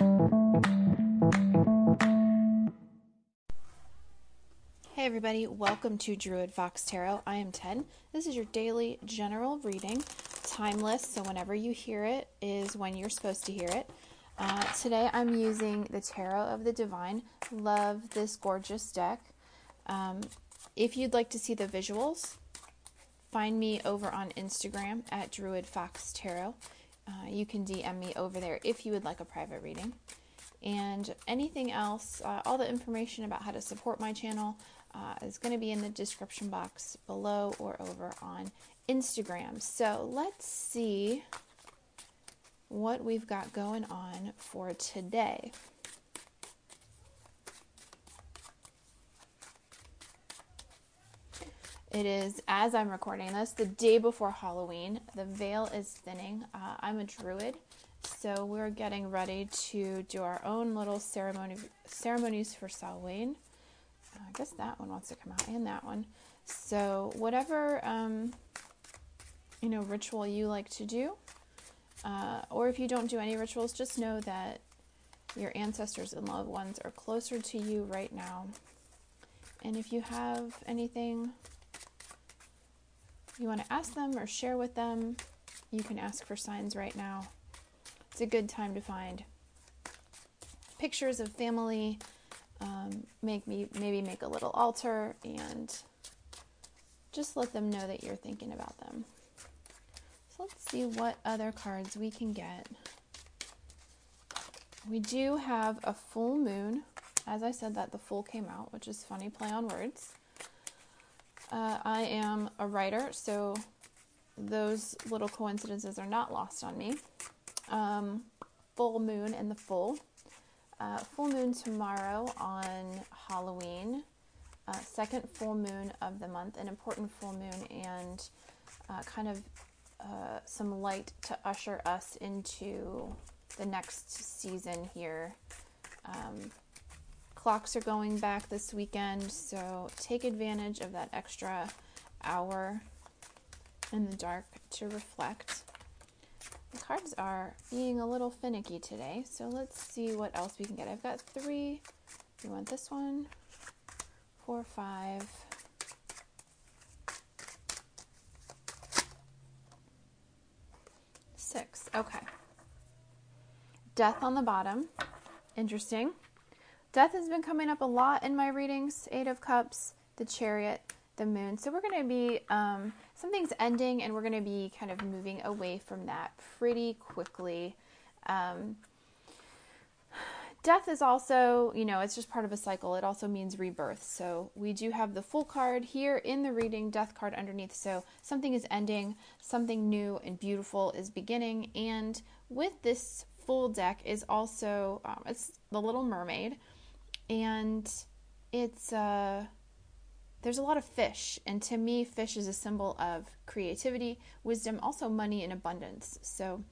Hey, everybody, welcome to Druid Fox Tarot. I am Ted. This is your daily general reading, timeless, so whenever you hear it is when you're supposed to hear it. Uh, today I'm using the Tarot of the Divine. Love this gorgeous deck. Um, if you'd like to see the visuals, find me over on Instagram at Druid Fox Tarot. Uh, you can DM me over there if you would like a private reading. And anything else, uh, all the information about how to support my channel uh, is going to be in the description box below or over on Instagram. So let's see what we've got going on for today. It is, as I'm recording this, the day before Halloween. The veil is thinning. Uh, I'm a druid, so we're getting ready to do our own little ceremony ceremonies for Samhain. Uh, I guess that one wants to come out, and that one. So whatever um, you know ritual you like to do, uh, or if you don't do any rituals, just know that your ancestors and loved ones are closer to you right now. And if you have anything you want to ask them or share with them, you can ask for signs right now. It's a good time to find pictures of family, um, make me maybe make a little altar, and just let them know that you're thinking about them. So let's see what other cards we can get. We do have a full moon. As I said, that the Fool came out, which is funny play on words. Uh, I am a writer, so those little coincidences are not lost on me. Um, full moon and the full. Uh, Fool moon tomorrow on Halloween. Uh, second full moon of the month, an important full moon, and uh, kind of uh, some light to usher us into the next season here. Um, Clocks are going back this weekend, so take advantage of that extra hour in the dark to reflect. The cards are being a little finicky today, so let's see what else we can get. I've got three. You want this one? Four, five. Six. Okay. Death on the bottom. Interesting. Death has been coming up a lot in my readings Eight of Cups, the Chariot, the Moon. So we're going to be, um, something's ending and we're going to be kind of moving away from that pretty quickly. Um, death is also, you know, it's just part of a cycle. It also means rebirth. So we do have the Fool card here in the reading, death card underneath. So something is ending, something new and beautiful is beginning. And with this full deck is also, um, it's the Little Mermaid and it's uh, there's a lot of fish, and to me, fish is a symbol of creativity, wisdom, also money and abundance. So,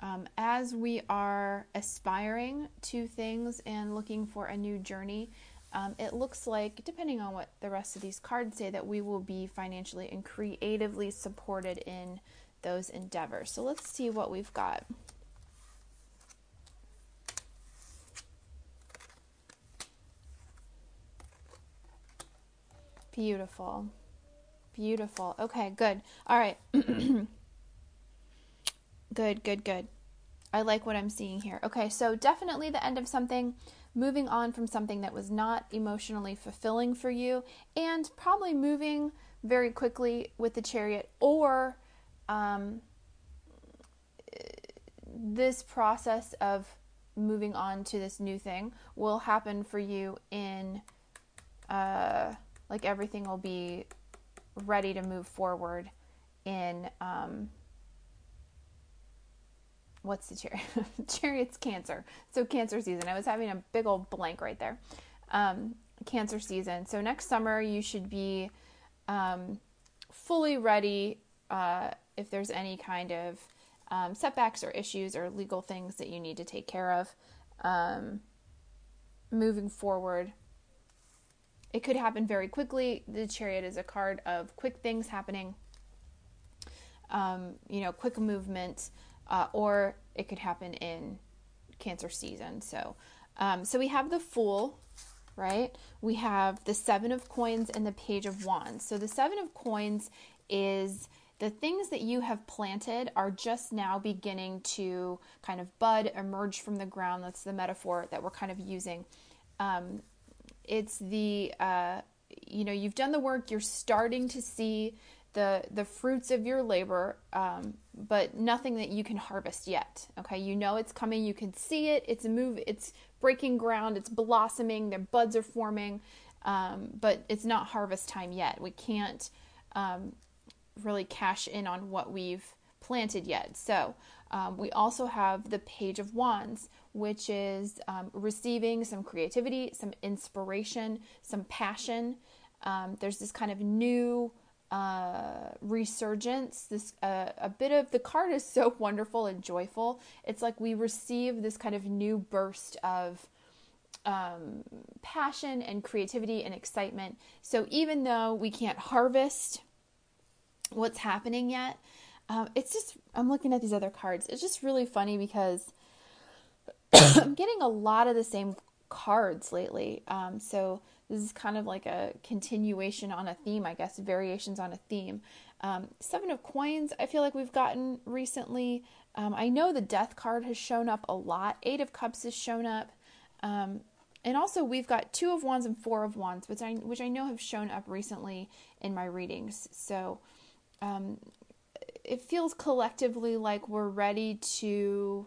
um, as we are aspiring to things and looking for a new journey, um, it looks like, depending on what the rest of these cards say, that we will be financially and creatively supported in those endeavors. So, let's see what we've got. Beautiful. Beautiful. Okay, good. All right. good, good, good. I like what I'm seeing here. Okay, so definitely the end of something, moving on from something that was not emotionally fulfilling for you, and probably moving very quickly with the chariot, or um, this process of moving on to this new thing will happen for you in. Uh, like everything will be ready to move forward in um, what's the chariot? Chariot's Cancer. So Cancer season. I was having a big old blank right there. Um, cancer season. So next summer you should be um, fully ready uh, if there's any kind of um, setbacks or issues or legal things that you need to take care of um, moving forward. It could happen very quickly. The chariot is a card of quick things happening, um, you know, quick movement, uh, or it could happen in Cancer season. So, um, so we have the Fool, right? We have the Seven of Coins and the Page of Wands. So the Seven of Coins is the things that you have planted are just now beginning to kind of bud, emerge from the ground. That's the metaphor that we're kind of using. Um, it's the, uh, you know, you've done the work, you're starting to see the the fruits of your labor, um, but nothing that you can harvest yet. Okay, you know it's coming, you can see it. It's a move. It's breaking ground. It's blossoming. Their buds are forming, um, but it's not harvest time yet. We can't um, really cash in on what we've planted yet. So um, we also have the Page of Wands, which is um, receiving some creativity, some inspiration, some passion. Um, there's this kind of new uh, resurgence. This uh, a bit of the card is so wonderful and joyful. It's like we receive this kind of new burst of um, passion and creativity and excitement. So even though we can't harvest what's happening yet. Um, it's just, I'm looking at these other cards. It's just really funny because I'm getting a lot of the same cards lately. Um, so this is kind of like a continuation on a theme, I guess, variations on a theme. Um, Seven of Coins, I feel like we've gotten recently. Um, I know the Death card has shown up a lot. Eight of Cups has shown up. Um, and also, we've got Two of Wands and Four of Wands, which I, which I know have shown up recently in my readings. So, um, it feels collectively like we're ready to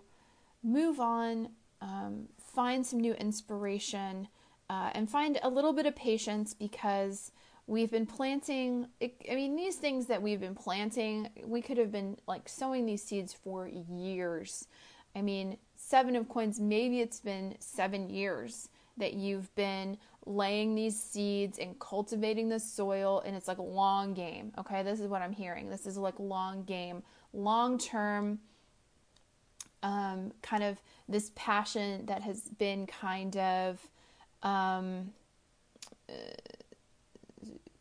move on, um, find some new inspiration, uh, and find a little bit of patience because we've been planting. I mean, these things that we've been planting, we could have been like sowing these seeds for years. I mean, Seven of Coins, maybe it's been seven years that you've been laying these seeds and cultivating the soil and it's like a long game okay? This is what i'm hearing. This is like long game. Long term um, kind of this passion that has been kind of um, uh,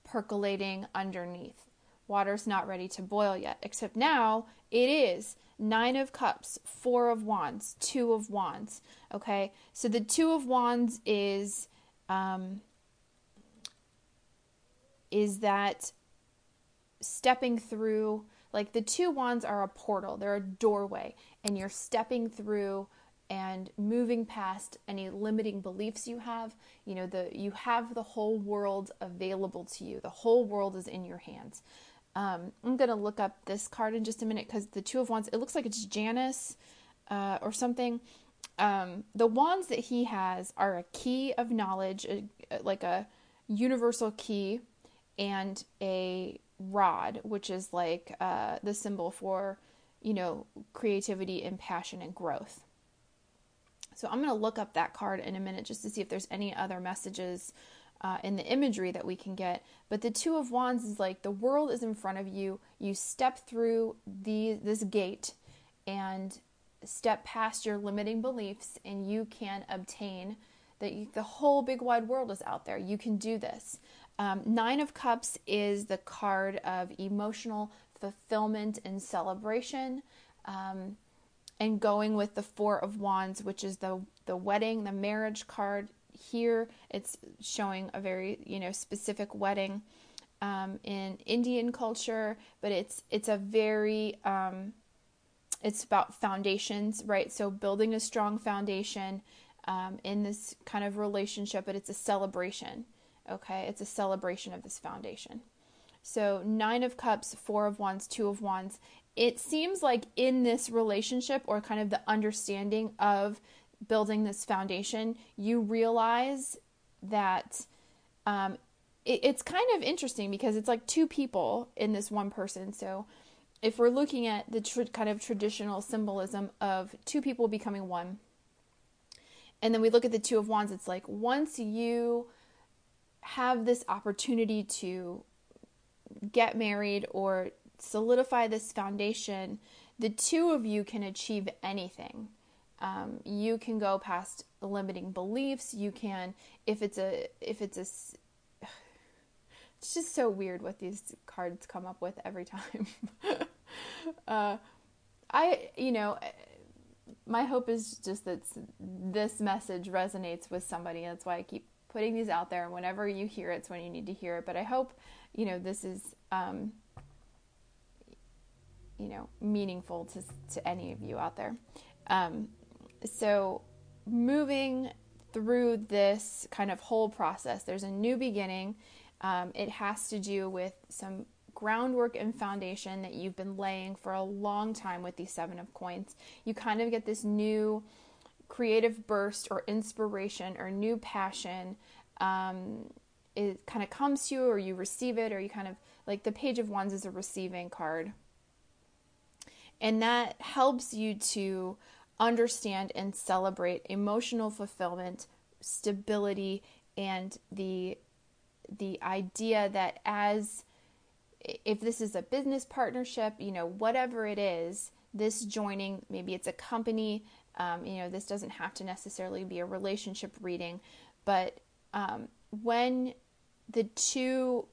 percolating underneath. Water's not ready to boil yet except now it is. Nine of cups four of wands two of wands okay? So the two of wands is um, is that stepping through like the two wands are a portal. They're a doorway. And you're stepping through and moving past any limiting beliefs you have. You know the you have the whole world available to you. The whole world is in your hands. Um, i'm going to look up this card in just a minute because the two of wands it looks like it's janus uh, or something um, the wands that he has are a key of knowledge, a, like a universal key, and a rod, which is like uh, the symbol for, you know, creativity and passion and growth. So I'm going to look up that card in a minute just to see if there's any other messages uh, in the imagery that we can get. But the Two of Wands is like the world is in front of you. You step through the this gate, and step past your limiting beliefs and you can obtain that the whole big wide world is out there. You can do this. Um, Nine of Cups is the card of emotional fulfillment and celebration. Um, and going with the Four of Wands, which is the the wedding, the marriage card. Here, it's showing a very you know specific wedding um, in Indian culture, but it's it's a very um, it's about foundations, right? So building a strong foundation um, in this kind of relationship, but it's a celebration, okay? It's a celebration of this foundation. So nine of cups, four of wands, two of wands. It seems like in this relationship or kind of the understanding of building this foundation, you realize that um, it, it's kind of interesting because it's like two people in this one person. So if we're looking at the tr- kind of traditional symbolism of two people becoming one, and then we look at the Two of Wands, it's like once you have this opportunity to get married or solidify this foundation, the two of you can achieve anything. Um, you can go past limiting beliefs. You can, if it's a, if it's a, it's just so weird what these cards come up with every time. uh, I, you know, my hope is just that this message resonates with somebody. That's why I keep putting these out there. Whenever you hear it, it's when you need to hear it. But I hope, you know, this is, um, you know, meaningful to to any of you out there. Um, so, moving through this kind of whole process, there's a new beginning. Um, it has to do with some groundwork and foundation that you've been laying for a long time with these Seven of Coins. You kind of get this new creative burst or inspiration or new passion. Um, it kind of comes to you, or you receive it, or you kind of like the Page of Wands is a receiving card. And that helps you to understand and celebrate emotional fulfillment, stability, and the the idea that as if this is a business partnership, you know, whatever it is, this joining, maybe it's a company, um, you know, this doesn't have to necessarily be a relationship reading, but um, when the two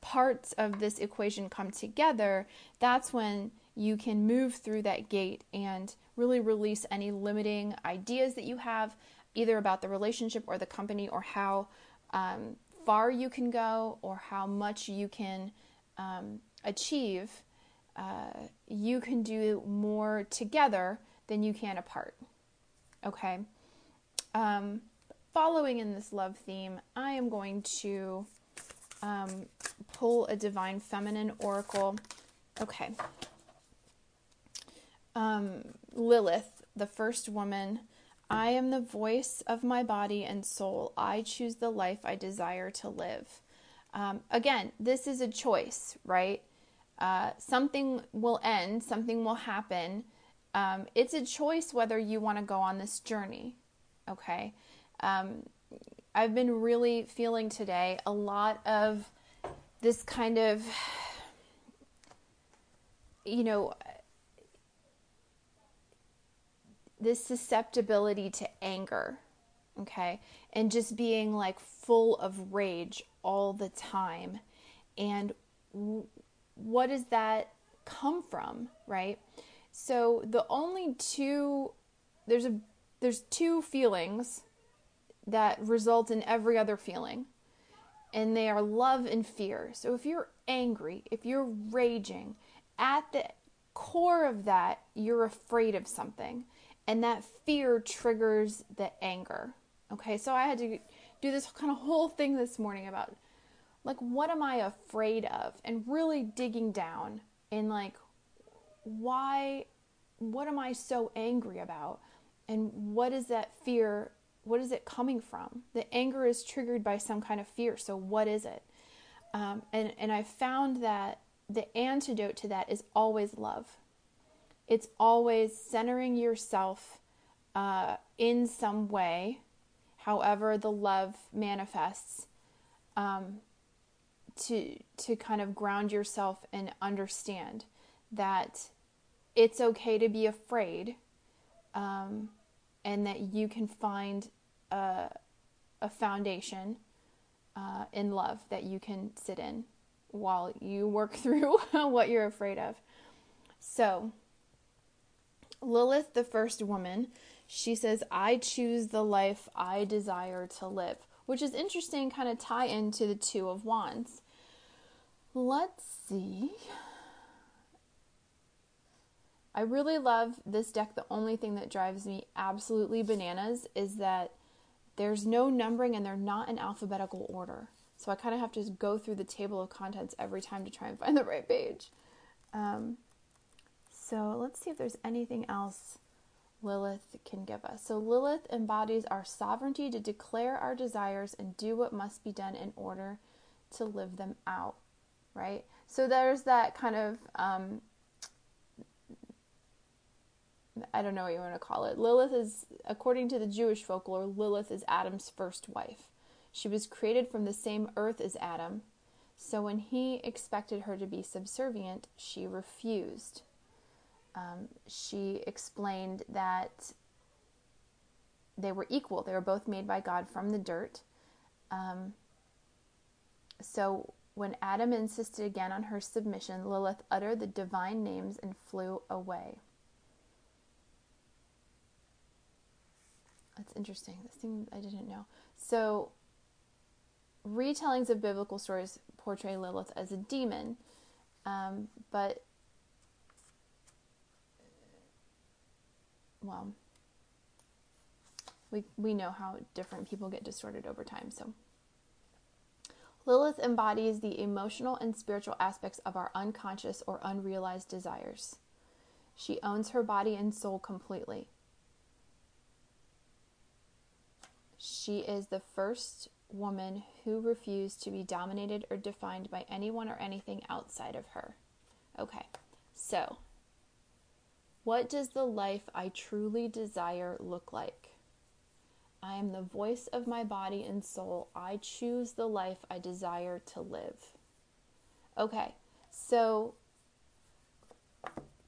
parts of this equation come together, that's when you can move through that gate and really release any limiting ideas that you have, either about the relationship or the company, or how um, far you can go, or how much you can um, achieve, uh, you can do more together than you can apart. Okay? Um, following in this love theme, I am going to um, pull a divine feminine oracle. Okay. Um, Lilith, the first woman. I am the voice of my body and soul. I choose the life I desire to live. Um, again, this is a choice, right? Uh, something will end, something will happen. Um, it's a choice whether you want to go on this journey, okay? Um, I've been really feeling today a lot of this kind of, you know, this susceptibility to anger, okay? And just being like full of rage all the time. And w- what does that come from, right? So the only two there's a there's two feelings that result in every other feeling. And they are love and fear. So if you're angry, if you're raging, at the core of that, you're afraid of something. And that fear triggers the anger. Okay, so I had to do this kind of whole thing this morning about like what am I afraid of? And really digging down in like why what am I so angry about? And what is that fear what is it coming from? The anger is triggered by some kind of fear so what is it? Um, and and I found that the antidote to that is always love. It's always centering yourself uh, in some way however the love manifests, um, to to kind of ground yourself and understand that it's okay to be afraid, um, and that you can find a, a foundation uh, in love that you can sit in while you work through what you're afraid of. So, Lilith, the first woman, she says, I choose the life I desire to live, which is interesting, kind of tie into the Two of Wands. Let's see. I really love this deck. The only thing that drives me absolutely bananas is that there's no numbering and they're not in alphabetical order. So I kind of have to just go through the table of contents every time to try and find the right page. Um, so let's see if there's anything else Lilith can give us. So, Lilith embodies our sovereignty to declare our desires and do what must be done in order to live them out, right? So, there's that kind of um, I don't know what you want to call it. Lilith is, according to the Jewish folklore, Lilith is Adam's first wife. She was created from the same earth as Adam, so when he expected her to be subservient, she refused. Um, she explained that they were equal. They were both made by God from the dirt. Um, so when Adam insisted again on her submission, Lilith uttered the divine names and flew away. That's interesting. This thing I didn't know. So, retellings of biblical stories portray Lilith as a demon, um, but well, we we know how different people get distorted over time. So, Lilith embodies the emotional and spiritual aspects of our unconscious or unrealized desires. She owns her body and soul completely. She is the first woman who refused to be dominated or defined by anyone or anything outside of her. Okay, so what does the life I truly desire look like? I am the voice of my body and soul. I choose the life I desire to live. Okay, so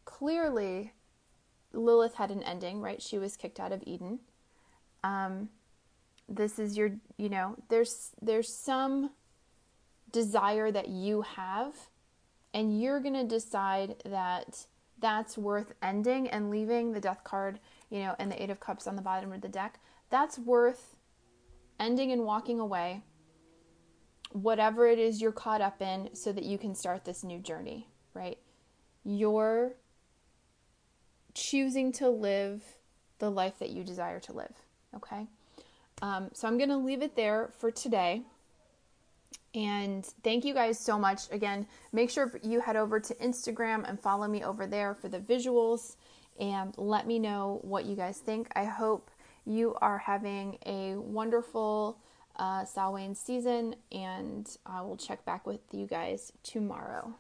clearly Lilith had an ending, right? She was kicked out of Eden. Um, this is your you know there's there's some desire that you have and you're to decide that that's worth ending and leaving the death card you know and the eight of cups on the bottom of the deck that's worth ending and walking away whatever it is you're caught up in so that you can start this new journey right you're choosing to live the life that you desire to live okay um, so I'm going to leave it there for today. And thank you guys so much. Again, make sure you head over to Instagram and follow me over there for the visuals and let me know what you guys think. I hope you are having a wonderful uh, season, and I will check back with you guys tomorrow.